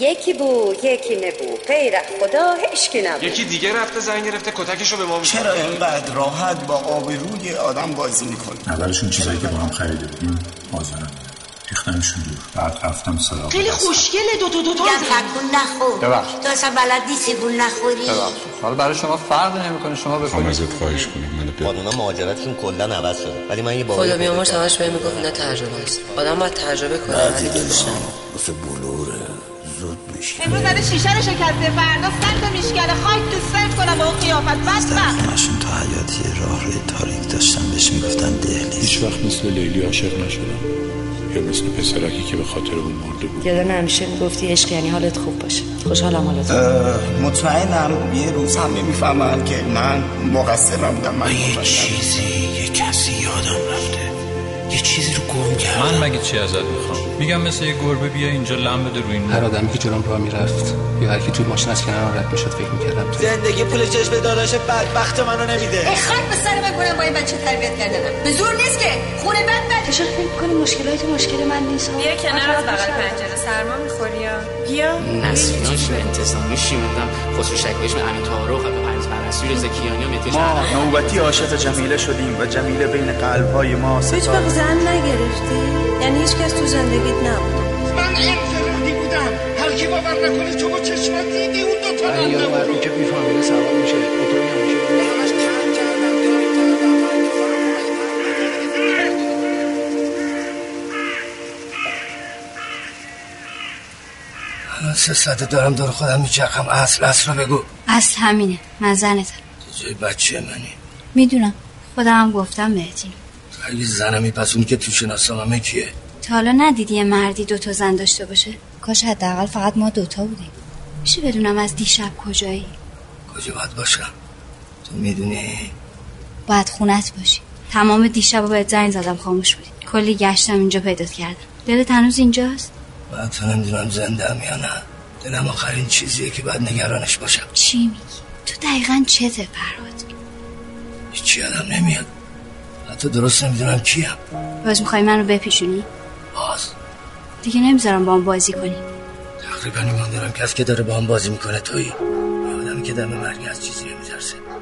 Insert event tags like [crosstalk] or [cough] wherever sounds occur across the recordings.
یکی بود یکی نبود. غیر خدا هیچکی نبود. یکی دیگه رفته زنگ گرفته کتکشو به ما میده چرا اینقدر راحت با آبروی آدم بازی می‌کنی؟ اولشون چیزایی که با هم خریده بودیم آزارم ریختمشون دور. بعد رفتم سراغ خیلی خوشگله دو تا دو تا تکون نخور. تو اصلا بلد نیستی گول نخوری. حالا برای شما فرق نمی‌کنه شما بکنید ازت خواهش کنم منو ببر قانونا مهاجرتشون کلا عوض شده. ولی من یه بابای خدا بیامرز همش بهم می‌گفت اینا ترجمه است. آدم باید ترجمه کنه. ولی میشه امروز زده شیشه رو شکسته فردا سنگ میشکنه خاک تو سرد کنم با اون قیافت. بدبخت همشون تو حیاتی راه روی تاریک داشتن بهش می‌گفتن دهلیز. هیچ وقت مثل لیلی عاشق نشدم. یا مثل پسرکی که به خاطر اون مرده بود. یادم همیشه می‌گفتی عشق یعنی حالت خوب باشه. خوشحالم حالت مطمئنم یه روز همه می‌فهمن که من مقصرم بودم من یه چیزی یه کسی یادم رفته. یه چیزی رو گم کردم من مگه چی ازت می‌خوام؟ میگم مثل یه گربه بیا اینجا لم بده روی هر آدمی که جلوم راه می‌رفت یا هر کی توی ماشین از کنار رد می‌شد فکر می‌کردم تو زندگی پول چشم داداش بدبخت منو نمیده. خاک به سر من کنم با این بچه تربیت کردنم. به زور نیست که خونه بد بد چرا فکر کنی مشکلات مشکل من نیست. بیا کنار از بغل پنجره. سرما می‌خوری یا؟ بیا. نسلیناش انتظامی شیموندم خسرو شکویش به امین تاروخ کیانی و مهدی ما نوبتی عاشق جمیله شدیم و جمیله بین قلب‌های ما هیچ وقت زن نگرفتی؟ یعنی هیچ کس تو زندگیت نبود. من انفرادی بودم. هر کی باور نکنه تو با چشمات دیدی اون دو تا که سوار میشه. اتوبی هم میشه الان سه ساعته دارم دور خودم میچرخم. اصل اصل رو بگو. اصل همینه. من زنتم. تو جای بچه منی. می‌دونم. خودم هم گفتم بهتین اگه زنمی پس اون که تو شناسنامه کیه؟ تا حالا ندیدی یه مردی دوتا زن داشته باشه؟ کاش حداقل فقط ما دوتا بودیم. میشه بدونم از دیشب کجایی؟ کجا باید باشم؟ تو می‌دونی؟ باید خونت باشی. تمام دیشب باید زنگ زدم خاموش بودی. کلی گشتم اینجا پیدات کردم. دلت هنوز اینجاست؟ من تو نمی‌دونم زنده هم یا نه. دلم آخرین چیزیه که باید نگرانش باشم. چی میگی؟ تو دقیقا چته فراد هیچی یادم نمیاد. حتی درست نمی‌دونم کیم. باز می‌خوای من رو بپیشونی؟ باز. دیگه نمی‌ذارم با هم بازی کنی. تقریبا ایمان دارم کسی که داره با هم بازی می‌کنه تویی. آدمی که دم مرگ از چیزی نمیترسه.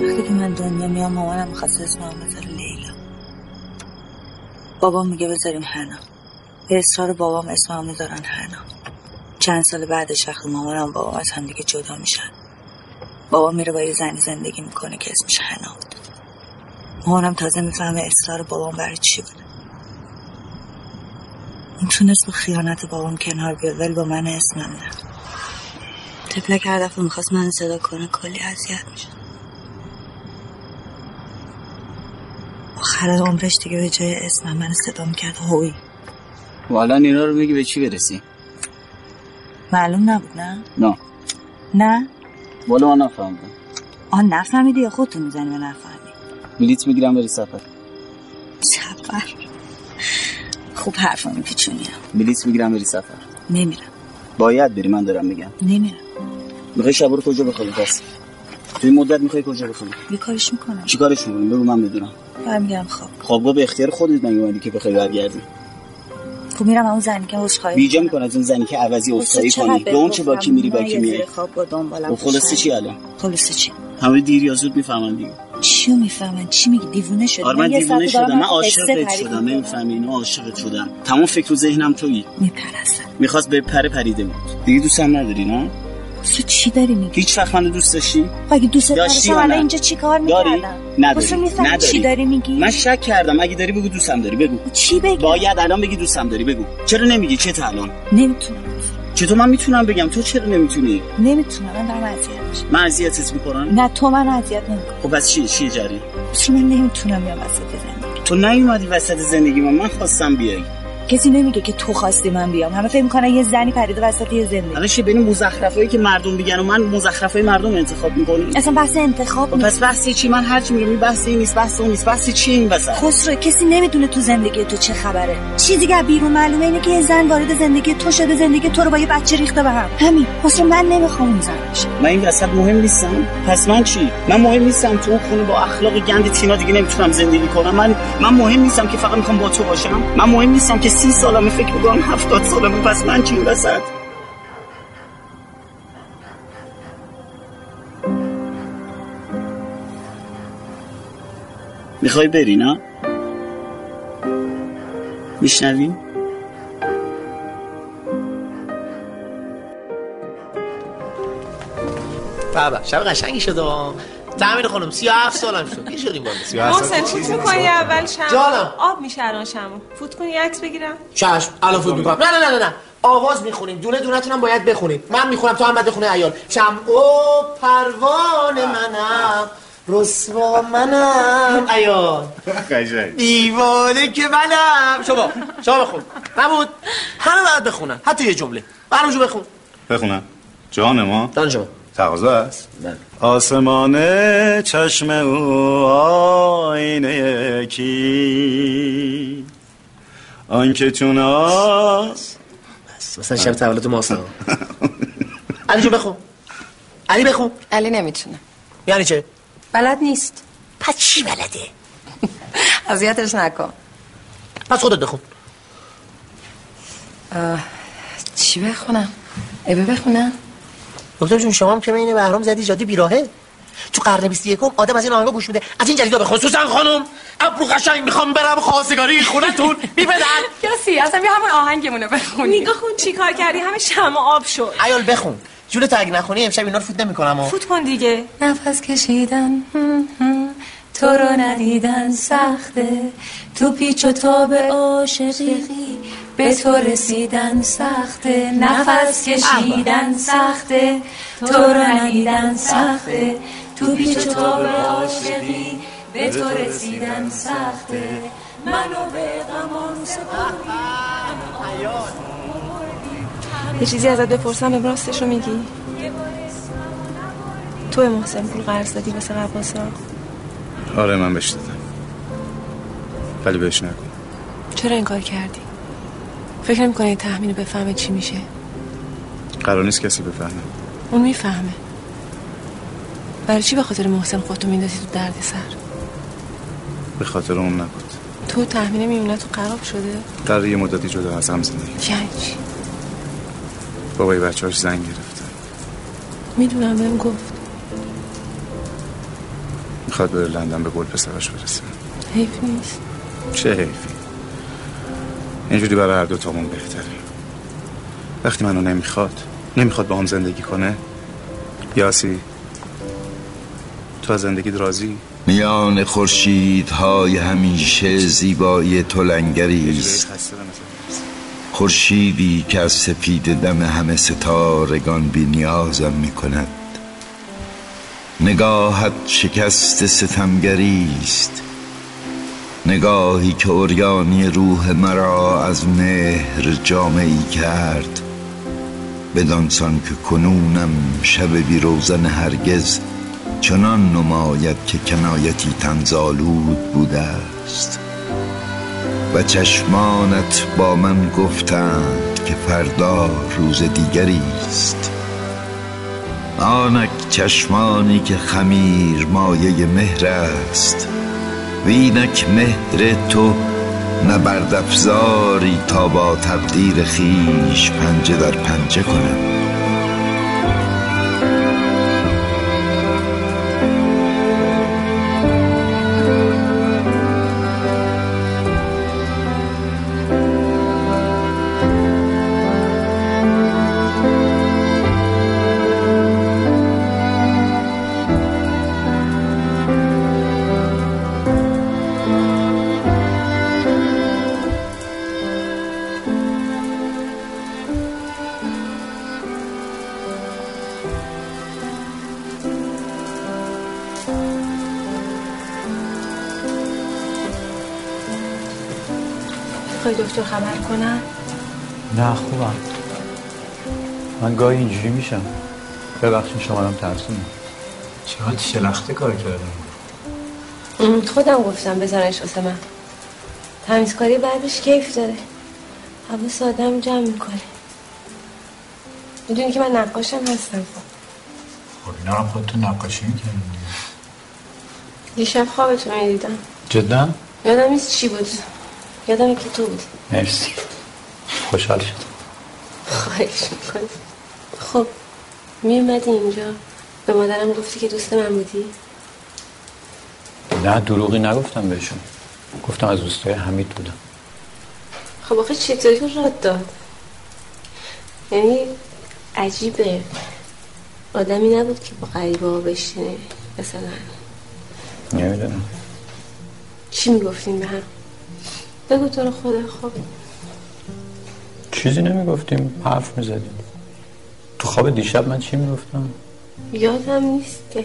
وقتی که من دنیا میام مامانم می‌خواست اسمم بذاره لیلا. بابام میگه بذاریم حنا. به اصرار بابام اسمم می‌ذارن حنا. چند سال بعدش وقتی مامانم بابام از همدیگه جدا میشن بابا میره با یه زنی زندگی می‌کنه که اسمش حنا بود. مامانم تازه می‌فهمه اصرار بابام برای چی بود. اون تونست با خیانت بابام کنار بیاد ولی با من اسمم نه. تفلک هر دفعه می‌خواست من صدا کنه کلی اذیت میشه آخر عمرش دیگه به جای اسمم من صدا می‌کرد هوی. و الان اینا رو میگی به چی برسی؟ معلوم نبود نه؟ نه. نه؟ والا من نفهمیدم. آن نفهمیدی یا خودتون می‌زنی به نفهمی بلیت می‌گیرم بری سفر. سفر؟ خوب حرفا میپیچونیم بلیت می‌گیرم بری سفر. نمیرم. باید بری من دارم میگم. نمیرم. می‌خوای شب رو کجا بخوابی؟ پس. توی مدت می‌خوای کجا بخوابی؟ یه کارش می‌کنم. چی کارش می‌کنی؟ بگو من بدونم برمیگردم خواب. خوابگاه به اختیار خودت مگه اومدی که بخوای برگردی؟ خب میرم همون زنی که عذرخواهی بیجا می‌کنه از اون زنی که عوضی افتایی کنی؟ به اون چه با کی میری با کی میای خواب با دنبالم و خلاصه چی الان؟ خلاصه چی؟ همه دیر یا زود می‌فهمن دیگه. چیو می‌فهمن؟ چی میگی؟ دیوونه شدی. آره من دیوونه شدم. من عاشقت شدم. نمی‌فهمی اینو عاشقت شدم. تمام فکر و ذهنم تویی. میپرستم. می‌خواست به پر پریده بود. دیگه دوستم نداری نه؟ تو چی داری میگی؟ هیچ وقت منو دوست داشتی؟ اگه دوست داشتی نه؟ اینجا چی کار داری؟ می‌کردم؟ نداری نداری چی داری میگی؟ من شک کردم اگه داری بگو دوستم داری بگو. چی بگی؟ باید الان بگی دوستم داری بگو. چرا نمیگی؟ چه الان؟ نمی‌تونم. چطور من می‌تونم بگم؟ تو چرا نمی‌تونی؟ نمی‌تونم من دارم اذیت میشم. من اذیتت می‌کنم؟ نه تو من اذیت نمی‌کنی. خب بس چی؟ چیه جری؟ من نمی‌تونم یا وسط زندگی. تو نیومدی وسط زندگی من من خواستم بیای. کسی نمیگه که تو خواستی من بیام. همه فکر می‌کنن یه زنی پریده وسط یه زندگی. الان چه بین مزخرفایی که مردم میگن و من مزخرفای مردم انتخاب می‌کنی اصلا بحث انتخاب خب پس بحثی چی؟ من هر چی میگم بحثی این نیست بحث اون نیست بحثی چی این وسط خسرو کسی نمی‌دونه تو زندگی تو چه خبره. چیزی که بیرون معلومه اینه که یه زن وارد زندگی تو شده زندگی تو رو با یه بچه ریخته به هم. همین. خسرو من نمی‌خوام اون زن بشم. من این وسط مهم نیستم. پس من چی؟ من مهم نیستم تو اون خونه با اخلاق گند تینا دیگه نمی‌تونم زندگی کنم. من من مهم نیستم که فقط می‌خوام با تو باشم. من مهم نیستم که سی سالمه فکر می‌کنم هفتاد سالمه. پس من چی وسط؟ می‌خوای بری نه؟ میشنوی؟ بابا شب قشنگی شده تامین خانم 37 سالم شد. یه شدیم بالا؟ 37 محسن فوت می‌کنی اول شم جانم. آب میشه الان شمو. فوت کنی عکس بگیرم. چشم الان فوت می‌کنم. نه نه نه نه آواز می‌خونیم. دونه دونه تونم باید بخونید من می‌خونم تو هم بعد بخونه عیال. شم او پروانه منم رسوا منم. قشنگ. دیوانه که منم. شما شما بخون. نبود. همه باید بخونن. حتی یه جمله. برامجو بخون. بخونم. جان ما. دان شما. تقاضا است؟ آسمان چشم او آینه کی آنکه چون آس مثلا شب تولد ماسا [laughs] علی جو بخون علی بخون علی نمی‌تونه. یعنی چه؟ بلد نیست. پس چی بلده؟ [laughs] اذیتش نکن. پس خودت بخون. چی بخونم؟ ابی بخونم دکتر جون شما هم که این بهرام زدی جاده بیراهه. تو قرن 21 آدم از این آهنگا گوش میده. از این جدیدا به خصوصا خانم. ابرو قشنگ می‌خوام برم خواستگاری خونتون. [laughs] بی پدر کسی اصلا بیا همون آهنگمونو بخونی نگاه خون چی کار کردی. همه شمع آب شد. عیال بخون. جون تا اگه نخونی امشب اینا رو فوت نمی‌کنم فوت کن دیگه. نفس کشیدن تو رو ندیدن سخته. تو پیچ و تاب عاشقی. به تو رسیدن سخته نفس کشیدن سخته تو رو ندیدن سخته تو پیچ و تاب عاشقی به تو رسیدن سخته. منو به غمان یه چیزی ازت بپرسم به راستشو میگی؟ تو به محسن پول قرض دادی واسه قباسا آره من بهش دادم. ولی بهش نکن چرا این کار کردی؟ فکر نمی‌کنی تحمیل بفهمه چی میشه. قرار نیست کسی بفهمه. اون می‌فهمه. برای چی به خاطر محسن خودتو میندازی تو درد سر؟ به خاطر اون نبود. تو تحمیل میمونتو خراب شده؟ در یه مدتی جدا از هم زندگی یعنی چی؟ بابای بچه‌هاش زنگ گرفته. می‌دونم بهم گفت. می‌خواد بره لندن به گل پسرش برسه. حیف نیست. چه حیفی؟ اینجوری برای هر دو تامون بهتره. وقتی منو نمی‌خواد نمی‌خواد با هم زندگی کنه یاسی تو از زندگی راضی میان خورشیدهای همیشه زیبایی تو است. خورشیدی که از سفید دم همه ستارگان بی نیازم می کند نگاهت شکست ستمگری است. نگاهی که اوریانی روح مرا از مهر جامعی کرد. بدانسان که کنونم شب بی روزن هرگز چنان نماید که کنایتی تنزالود بوده است. و چشمانت با من گفتند که فردا روز دیگری است. آنک چشمانی که خمیر مایه مهر است وینک مهر تو نبرد افزاری تا با تقدیر خیش پنجه در پنجه کنم. می‌خوای دکتر خبر کنم؟ نه خوبم. من گاهی اینجوری میشم. ببخشید شما هم ترسونم چقدر شلخته کار کردم خودم گفتم بزنش واسه من. تمیزکاری بعدش کیف داره. هوا سادم جمع می‌کنه. می‌دونی که من نقاشم هستم. خب اینا هم خودتون نقاشی می‌کردیم دیشب خوابتون می‌دیدم جدا؟ یادم نیست چی بود. یادم که تو بود. مرسی. خوشحال شد خواهش می‌کنم. خب میومدی اینجا. به مادرم گفتی که دوست من بودی. نه دروغی نگفتم بهشون. گفتم از دوستای حمید بودم. خب آخه چطوری راد داد؟ یعنی عجیبه. آدمی نبود که با غریبه ها بشینه مثلا. نمی‌دونم. چی می‌گفتیم به هم؟ بگو تو رو خدا خب چیزی نمی‌گفتیم حرف می‌زدیم. تو خواب دیشب من چی می‌گفتم؟ یادم نیست که.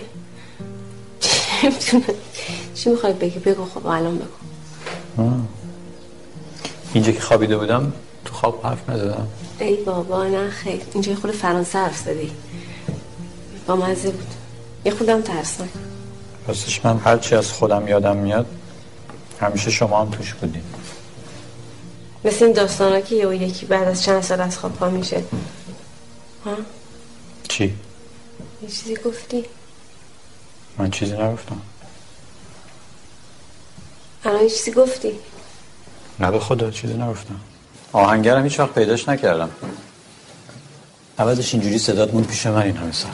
چی چی می‌خوای بگی؟ بگو خب الان بگو. آه. اینجا که خوابیده بودم تو خواب حرف نزدم. ای بابا نه خیر اینجا خود فرانسه حرف زدی. با مزه بود. یه خودم ترسناک راستش من هرچی از خودم یادم میاد همیشه شما هم توش بودین مثل این داستان ها که یه و یکی بعد از چند سال از خواب پا میشه ها؟ چی؟ یه چیزی گفتی؟ من چیزی نگفتم الان یه چیزی گفتی؟ نه به خدا چیزی نگفتم آهنگرم هیچ وقت پیداش نکردم عوضش اینجوری صدات مون پیش من این همه سال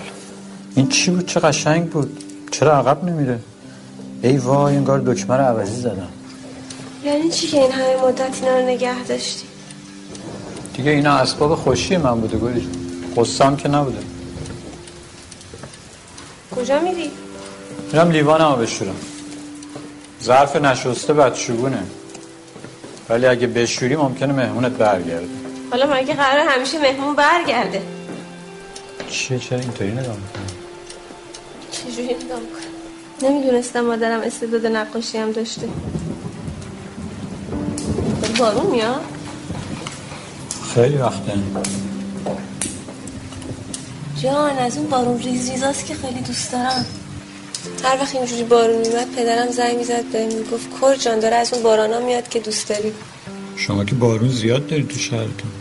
این چی بود چه قشنگ بود چرا عقب نمیره؟ ای وای انگار دکمه رو عوضی زدم. یعنی چی که این همه مدت اینا رو نگه داشتی؟ دیگه اینا اسباب خوشی من بوده گلی. قصام که نبوده. کجا میری؟ میرم لیوانم رو بشورم. ظرف نشسته بدشگونه. ولی اگه بشوری ممکنه مهمونت برگرده. حالا مگه قرار همیشه مهمون برگرده؟ چیه چرا اینطوری نگاه می‌کنی؟ چجوری نگاه می‌کنم نمی‌دونستم مادرم استعداد نقاشی هم داشته. بارون میاد؟ خیلی وقته. جان از اون بارون ریز ریزاست که خیلی دوست دارم. هر وقت اینجوری بارون میمد پدرم زنگ می‌زد بهم می‌گفت کور جان داره از اون بارانا میاد که دوست داری. شما که بارون زیاد داری تو شهرتون.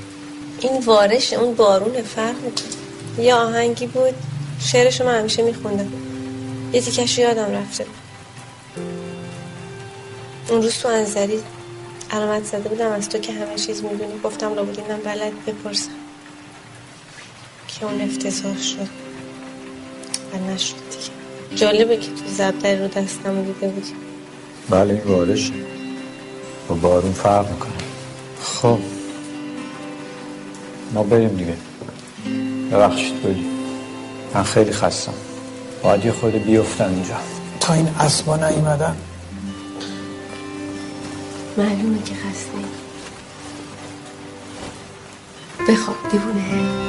این وارش اون بارون فرق می‌کنه. یه آهنگی بود شعرشو من همیشه میخوندم. یه تیکش یادم رفته. اون روز تو انزلی علامت زده بودم از تو که همه چیز می‌دونی. گفتم لابد اینم بلد بپرسم. که اون افتضاح شد. و نشد دیگه. جالبه که تو زبدر رو دستم دیده بودی بله این بارش با بارون فرق می‌کنه. خب. ما بریم دیگه. ببخشید بودی من خیلی خستم. باید یه خود بیفتن اینجا. تا این اسبا نیومدن؟ معلومه که خسته. بخواب دیوونه.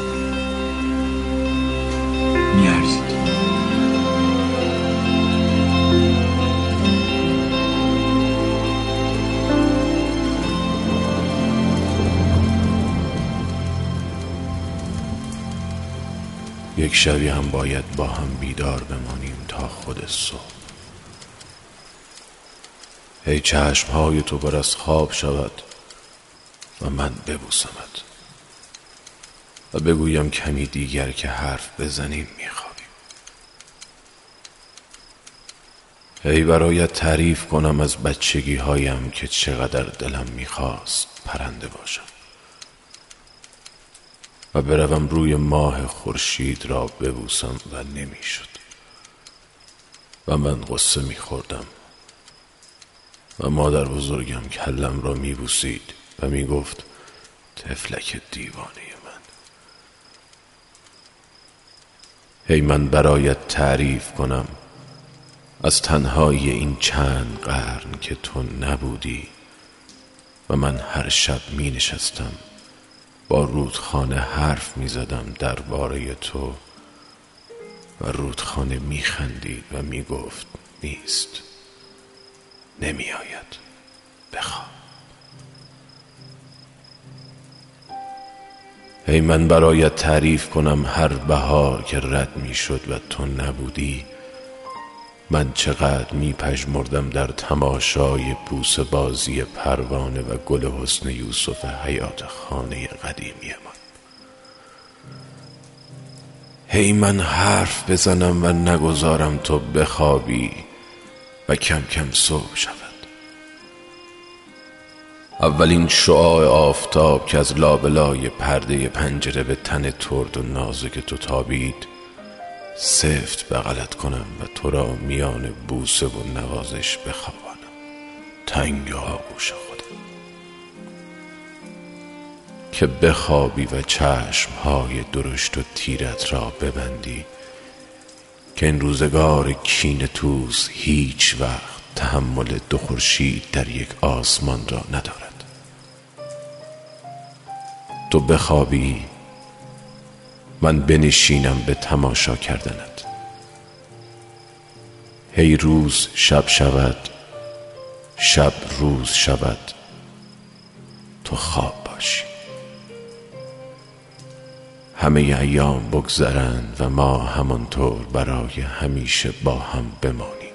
یک شبی هم باید با هم بیدار بمانیم تا خود صبح. ای چشم های تو بر از خواب شود و من ببوسمت و بگویم کمی دیگر که حرف بزنیم میخوابیم. ای برایت تعریف کنم از بچگی هایم که چقدر دلم می‌خواست پرنده باشم. و بروم روی ماه خورشید را ببوسم و نمی‌شد. و من قصه میخوردم. و مادر بزرگم کلم را میبوسید و می‌گفت تفلک دیوانه من. هی من برایت تعریف کنم از تنهایی این چند قرن که تو نبودی و من هر شب می نشستم رودخانه حرف می زدم درباره تو و رودخانه می خندید و می گفت نیست نمی آید بخواب. ای من برایت تعریف کنم هر بهار که رد می شد و تو نبودی من چقدر می پژمردم در تماشای بوس بازی پروانه و گل حسن یوسف حیات خانه قدیمی من. هی من حرف بزنم و نگذارم تو بخوابی و کم کم صبح شود. اولین شعاع آفتاب که از لابلای پرده پنجره به تن ترد و نازک تو تابید سفت بغلت کنم و تو را میان بوسه و نوازش بخوابانم. تنگ آغوش خودم. که بخوابی و چشم های درشت و تیرت را ببندی که این روزگار کین توز هیچ وقت تحمل دو خورشید در یک آسمان را ندارد. تو بخوابی من بنشینم به تماشا کردنت. هی روز شب شود شب روز شود تو خواب باشی. همه ایام بگذرند و ما همانطور برای همیشه با هم بمانیم.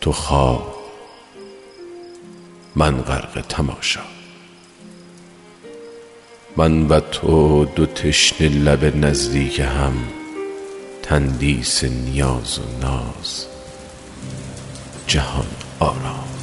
تو خواب من غرق تماشا. من و تو دو تشنه لب نزدیک هم تندیس نیاز و ناز. جهان آرام.